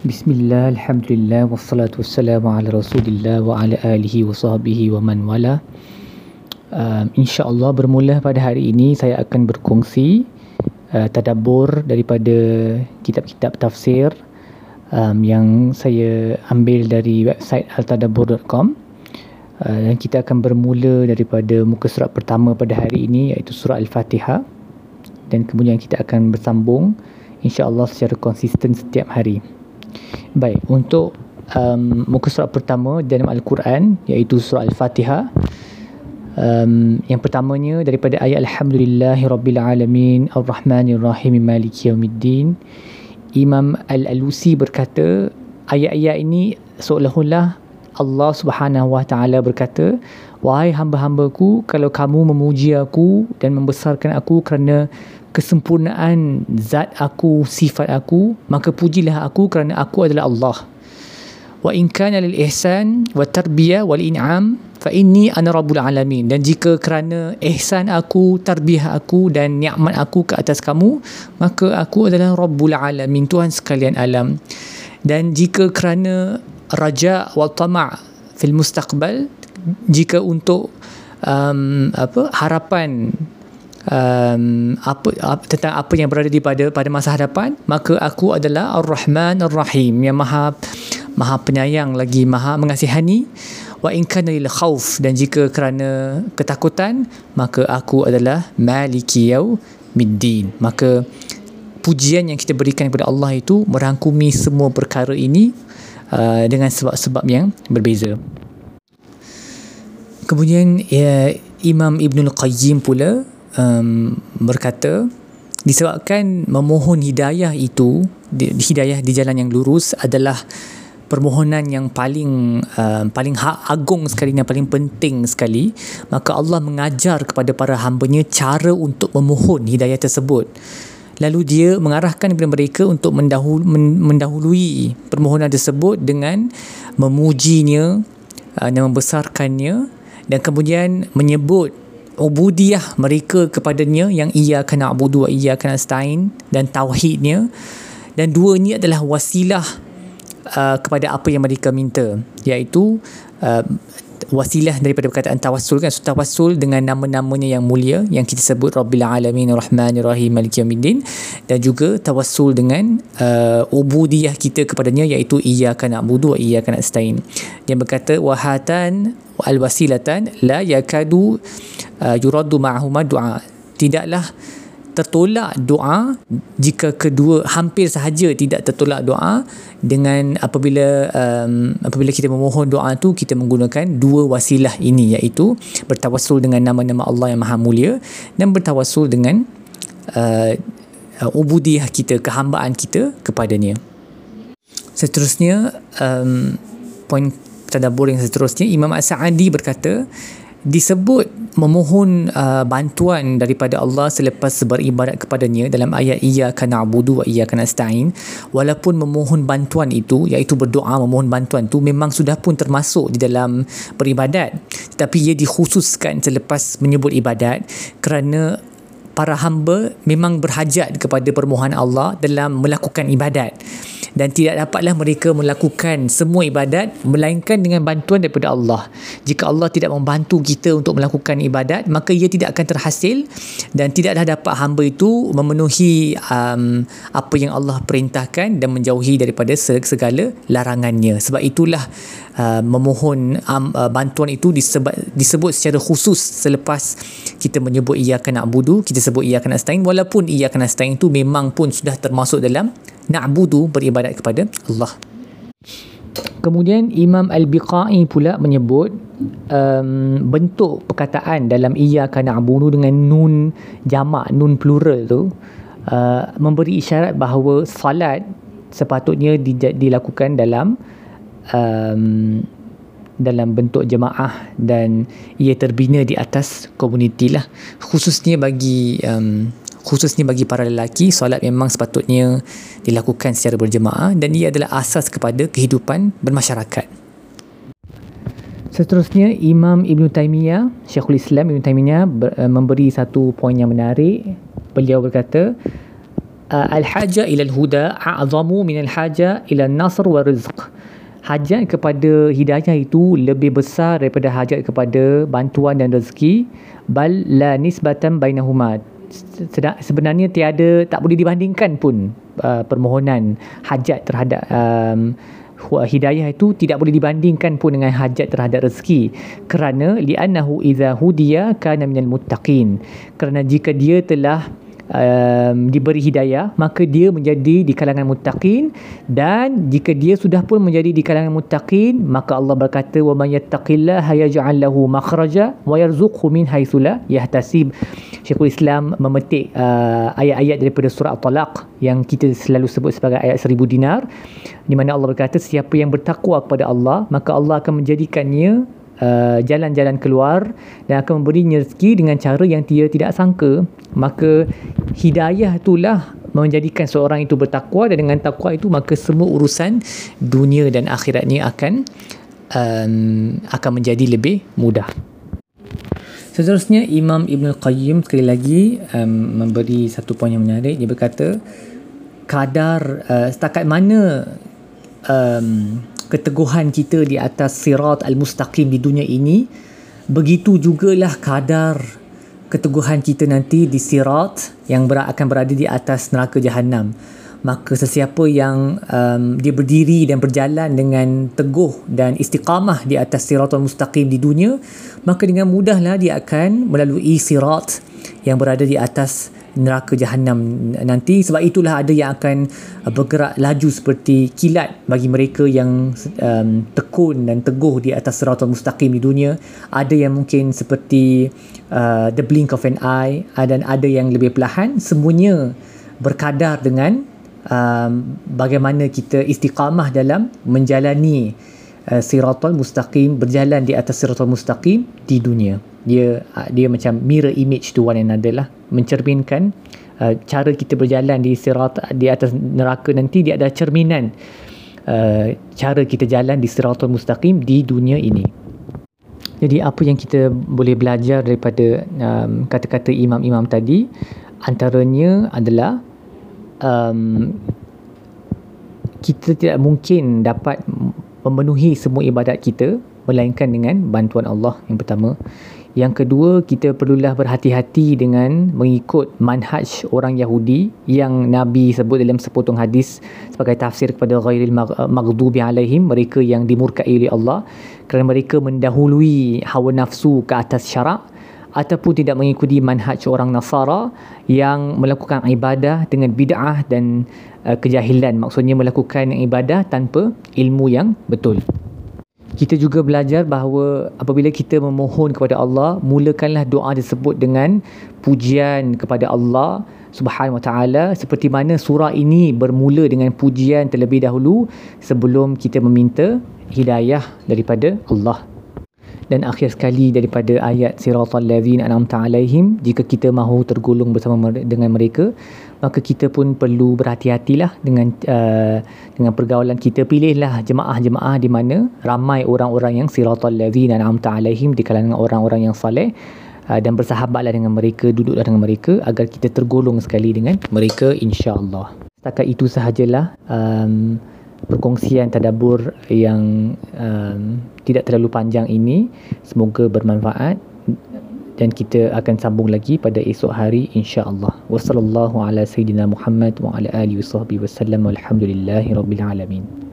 Bismillah, Alhamdulillah, wassalatu wassalamu ala rasulillah wa ala alihi wa sahbihi wa man wala. Uh, InsyaAllah bermula pada hari ini saya akan berkongsi uh, tadabur daripada kitab-kitab tafsir um, yang saya ambil dari website altadabur.com uh, dan kita akan bermula daripada muka surat pertama pada hari ini iaitu surah Al-Fatihah dan kemudian kita akan bersambung insya-Allah secara konsisten setiap hari. Baik, untuk um, muka surat pertama dalam Al-Quran iaitu surah Al-Fatihah. Um, yang pertamanya daripada ayat Alhamdulillahi Rabbil Alamin Ar-Rahmanir Rahim Maliki Yawmiddin Imam Al-Alusi berkata ayat-ayat ini seolah-olah Allah Subhanahu Wa Taala berkata wahai hamba-hambaku kalau kamu memuji aku dan membesarkan aku kerana kesempurnaan zat aku, sifat aku, maka pujilah aku kerana aku adalah Allah. Wa in kana lil ihsan wa tarbiyah wal in'am fa inni ana rabbul alamin dan jika kerana ihsan aku, tarbiyah aku dan nikmat aku ke atas kamu, maka aku adalah rabbul alamin, Tuhan sekalian alam. Dan jika kerana raja wal tama' fil mustaqbal, jika untuk um, apa harapan um, apa, apa tentang apa yang berada di pada pada masa hadapan maka aku adalah Ar-Rahman Ar-Rahim yang maha maha penyayang lagi maha mengasihani. Wa in kana lil khauf dan jika kerana ketakutan maka aku adalah Maliki Yaumiddin. Maka pujian yang kita berikan kepada Allah itu merangkumi semua perkara ini uh, dengan sebab-sebab yang berbeza. Kemudian ya, Imam Ibnul Qayyim pula um, berkata disebabkan memohon hidayah itu di, hidayah di jalan yang lurus adalah permohonan yang paling uh, paling ha-, agung sekali dan paling penting sekali. Maka Allah mengajar kepada para hambanya cara untuk memohon hidayah tersebut. Lalu dia mengarahkan kepada mereka untuk mendahulu, mendahului permohonan tersebut dengan memujinya uh, dan membesarkannya dan kemudian menyebut ubudiyah mereka kepadanya yang ia kena abudu ia kena stain dan tauhidnya. Dan dua ini adalah wasilah uh, kepada apa yang mereka minta iaitu uh, wasilah daripada perkataan tawassul kan. So, tawassul dengan nama-namanya yang mulia yang kita sebut Rabbil Alamin Rahmanir Rahim Maliki Yawmiddin dan juga tawassul dengan uh, ubudiyah kita kepadanya iaitu iyyaka na'budu wa iyyaka nasta'in. Dia berkata wahatan al-wasilatan la yakadu uh, yuraddu ma'ahuma du'a. Tidaklah tertolak doa jika kedua hampir sahaja tidak tertolak doa dengan apabila um, apabila kita memohon doa tu kita menggunakan dua wasilah ini iaitu bertawassul dengan nama-nama Allah yang Maha Mulia dan bertawassul dengan uh, ubudiyah kita kehambaan kita kepadanya. Seterusnya um, poin tadabbur yang seterusnya Imam As-Sa'adi berkata disebut memohon uh, bantuan daripada Allah selepas beribadat kepadanya dalam ayat iyyaka na'budu wa iyyaka nasta'in walaupun memohon bantuan itu iaitu berdoa memohon bantuan itu memang sudah pun termasuk di dalam beribadat. Tetapi ia dikhususkan selepas menyebut ibadat kerana para hamba memang berhajat kepada permohonan Allah dalam melakukan ibadat dan tidak dapatlah mereka melakukan semua ibadat melainkan dengan bantuan daripada Allah. Jika Allah tidak membantu kita untuk melakukan ibadat, maka ia tidak akan terhasil dan tidaklah dapat hamba itu memenuhi um, apa yang Allah perintahkan dan menjauhi daripada segala larangannya. Sebab itulah uh, memohon um, uh, bantuan itu disebut, disebut secara khusus selepas kita menyebut ia kena budu, kita sebut ia kena stain walaupun ia kena stain itu memang pun sudah termasuk dalam na'budu beribadat kepada Allah. Kemudian Imam Al-Biqai pula menyebut um, bentuk perkataan dalam iyyaka na'budu dengan nun jamak, nun plural tu uh, memberi isyarat bahawa salat sepatutnya di, dilakukan dalam um, dalam bentuk jemaah dan ia terbina di atas komuniti lah khususnya bagi um, khususnya bagi para lelaki solat memang sepatutnya dilakukan secara berjemaah dan ia adalah asas kepada kehidupan bermasyarakat. Seterusnya Imam Ibn Taymiyah Syekhul Islam Ibn Taymiyah ber, uh, memberi satu poin yang menarik. Beliau berkata uh, al-haja ila al-huda a'zamu min al-haja ila an-nasr wa rizq. Hajat kepada hidayah itu lebih besar daripada hajat kepada bantuan dan rezeki. Bal la nisbatan bainahuma sebenarnya tiada tak boleh dibandingkan pun uh, permohonan hajat terhadap um, hidayah itu tidak boleh dibandingkan pun dengan hajat terhadap rezeki. Kerana li'annahu idza hudiya kana minal muttaqin. Kerana jika dia telah um, diberi hidayah maka dia menjadi di kalangan muttaqin. Dan jika dia sudah pun menjadi di kalangan muttaqin maka Allah berkata wa may yattaqillaha yaj'al lahu makhraja wa yarzuqhu min haitsu la yahtasib Syekhul Islam memetik uh, ayat-ayat daripada surah At-Talaq yang kita selalu sebut sebagai ayat seribu dinar di mana Allah berkata siapa yang bertakwa kepada Allah maka Allah akan menjadikannya Uh, jalan-jalan keluar dan akan memberi rezeki dengan cara yang dia tidak sangka. Maka hidayah itulah menjadikan seorang itu bertakwa dan dengan takwa itu maka semua urusan dunia dan akhirat ni akan um, akan menjadi lebih mudah seterusnya Imam Ibn Qayyim sekali lagi um, memberi satu poin yang menarik. Dia berkata kadar uh, setakat mana um, keteguhan kita di atas sirat al-mustaqim di dunia ini begitu jugalah kadar keteguhan kita nanti di sirat yang ber- akan berada di atas neraka jahanam maka sesiapa yang um, dia berdiri dan berjalan dengan teguh dan istiqamah di atas sirat al-mustaqim di dunia maka dengan mudahlah dia akan melalui sirat yang berada di atas neraka jahanam nanti. Sebab itulah ada yang akan uh, bergerak laju seperti kilat bagi mereka yang um, tekun dan teguh di atas siratul mustaqim di dunia. Ada yang mungkin seperti uh, the blink of an eye dan ada yang lebih perlahan. Semuanya berkadar dengan um, bagaimana kita istiqamah dalam menjalani uh, siratul mustaqim berjalan di atas siratul mustaqim di dunia. Dia uh, dia macam mirror image to one another lah. Mencerminkan uh, cara kita berjalan di sirat di atas neraka nanti dia ada cerminan uh, cara kita jalan di siratul mustaqim di dunia ini. Jadi apa yang kita boleh belajar daripada um, kata-kata imam-imam tadi antaranya adalah um, kita tidak mungkin dapat memenuhi semua ibadat kita melainkan dengan bantuan Allah yang pertama. Yang kedua, kita perlulah berhati-hati dengan mengikut manhaj orang Yahudi yang Nabi sebut dalam sepotong hadis sebagai tafsir kepada ghairil maghdubi alaihim, mereka yang dimurkai oleh Allah. Kerana mereka mendahului hawa nafsu ke atas syarak ataupun tidak mengikuti manhaj orang Nasara yang melakukan ibadah dengan bid'ah dan uh, kejahilan. Maksudnya melakukan ibadah tanpa ilmu yang betul. Kita juga belajar bahawa apabila kita memohon kepada Allah mulakanlah doa disebut dengan pujian kepada Allah Subhanahu Wa Taala. Seperti mana surah ini bermula dengan pujian terlebih dahulu sebelum kita meminta hidayah daripada Allah dan akhir sekali daripada ayat siratal ladzina an'amta alaihim jika kita mahu tergolong bersama dengan mereka maka kita pun perlu berhati-hatilah dengan uh, dengan pergaulan kita. Pilihlah jemaah-jemaah di mana ramai orang-orang yang siratal ladzina an'amta alaihim di kalangan orang-orang yang soleh uh, dan bersahabatlah dengan mereka duduklah dengan mereka agar kita tergolong sekali dengan mereka insya-Allah setakat itu sahajalah um, perkongsian tadabur yang um, tidak terlalu panjang ini semoga bermanfaat dan kita akan sambung lagi pada esok hari insya-Allah. Wassallallahu ala sayidina Muhammad wa ala alihi wasallam walhamdulillahi rabbil alamin.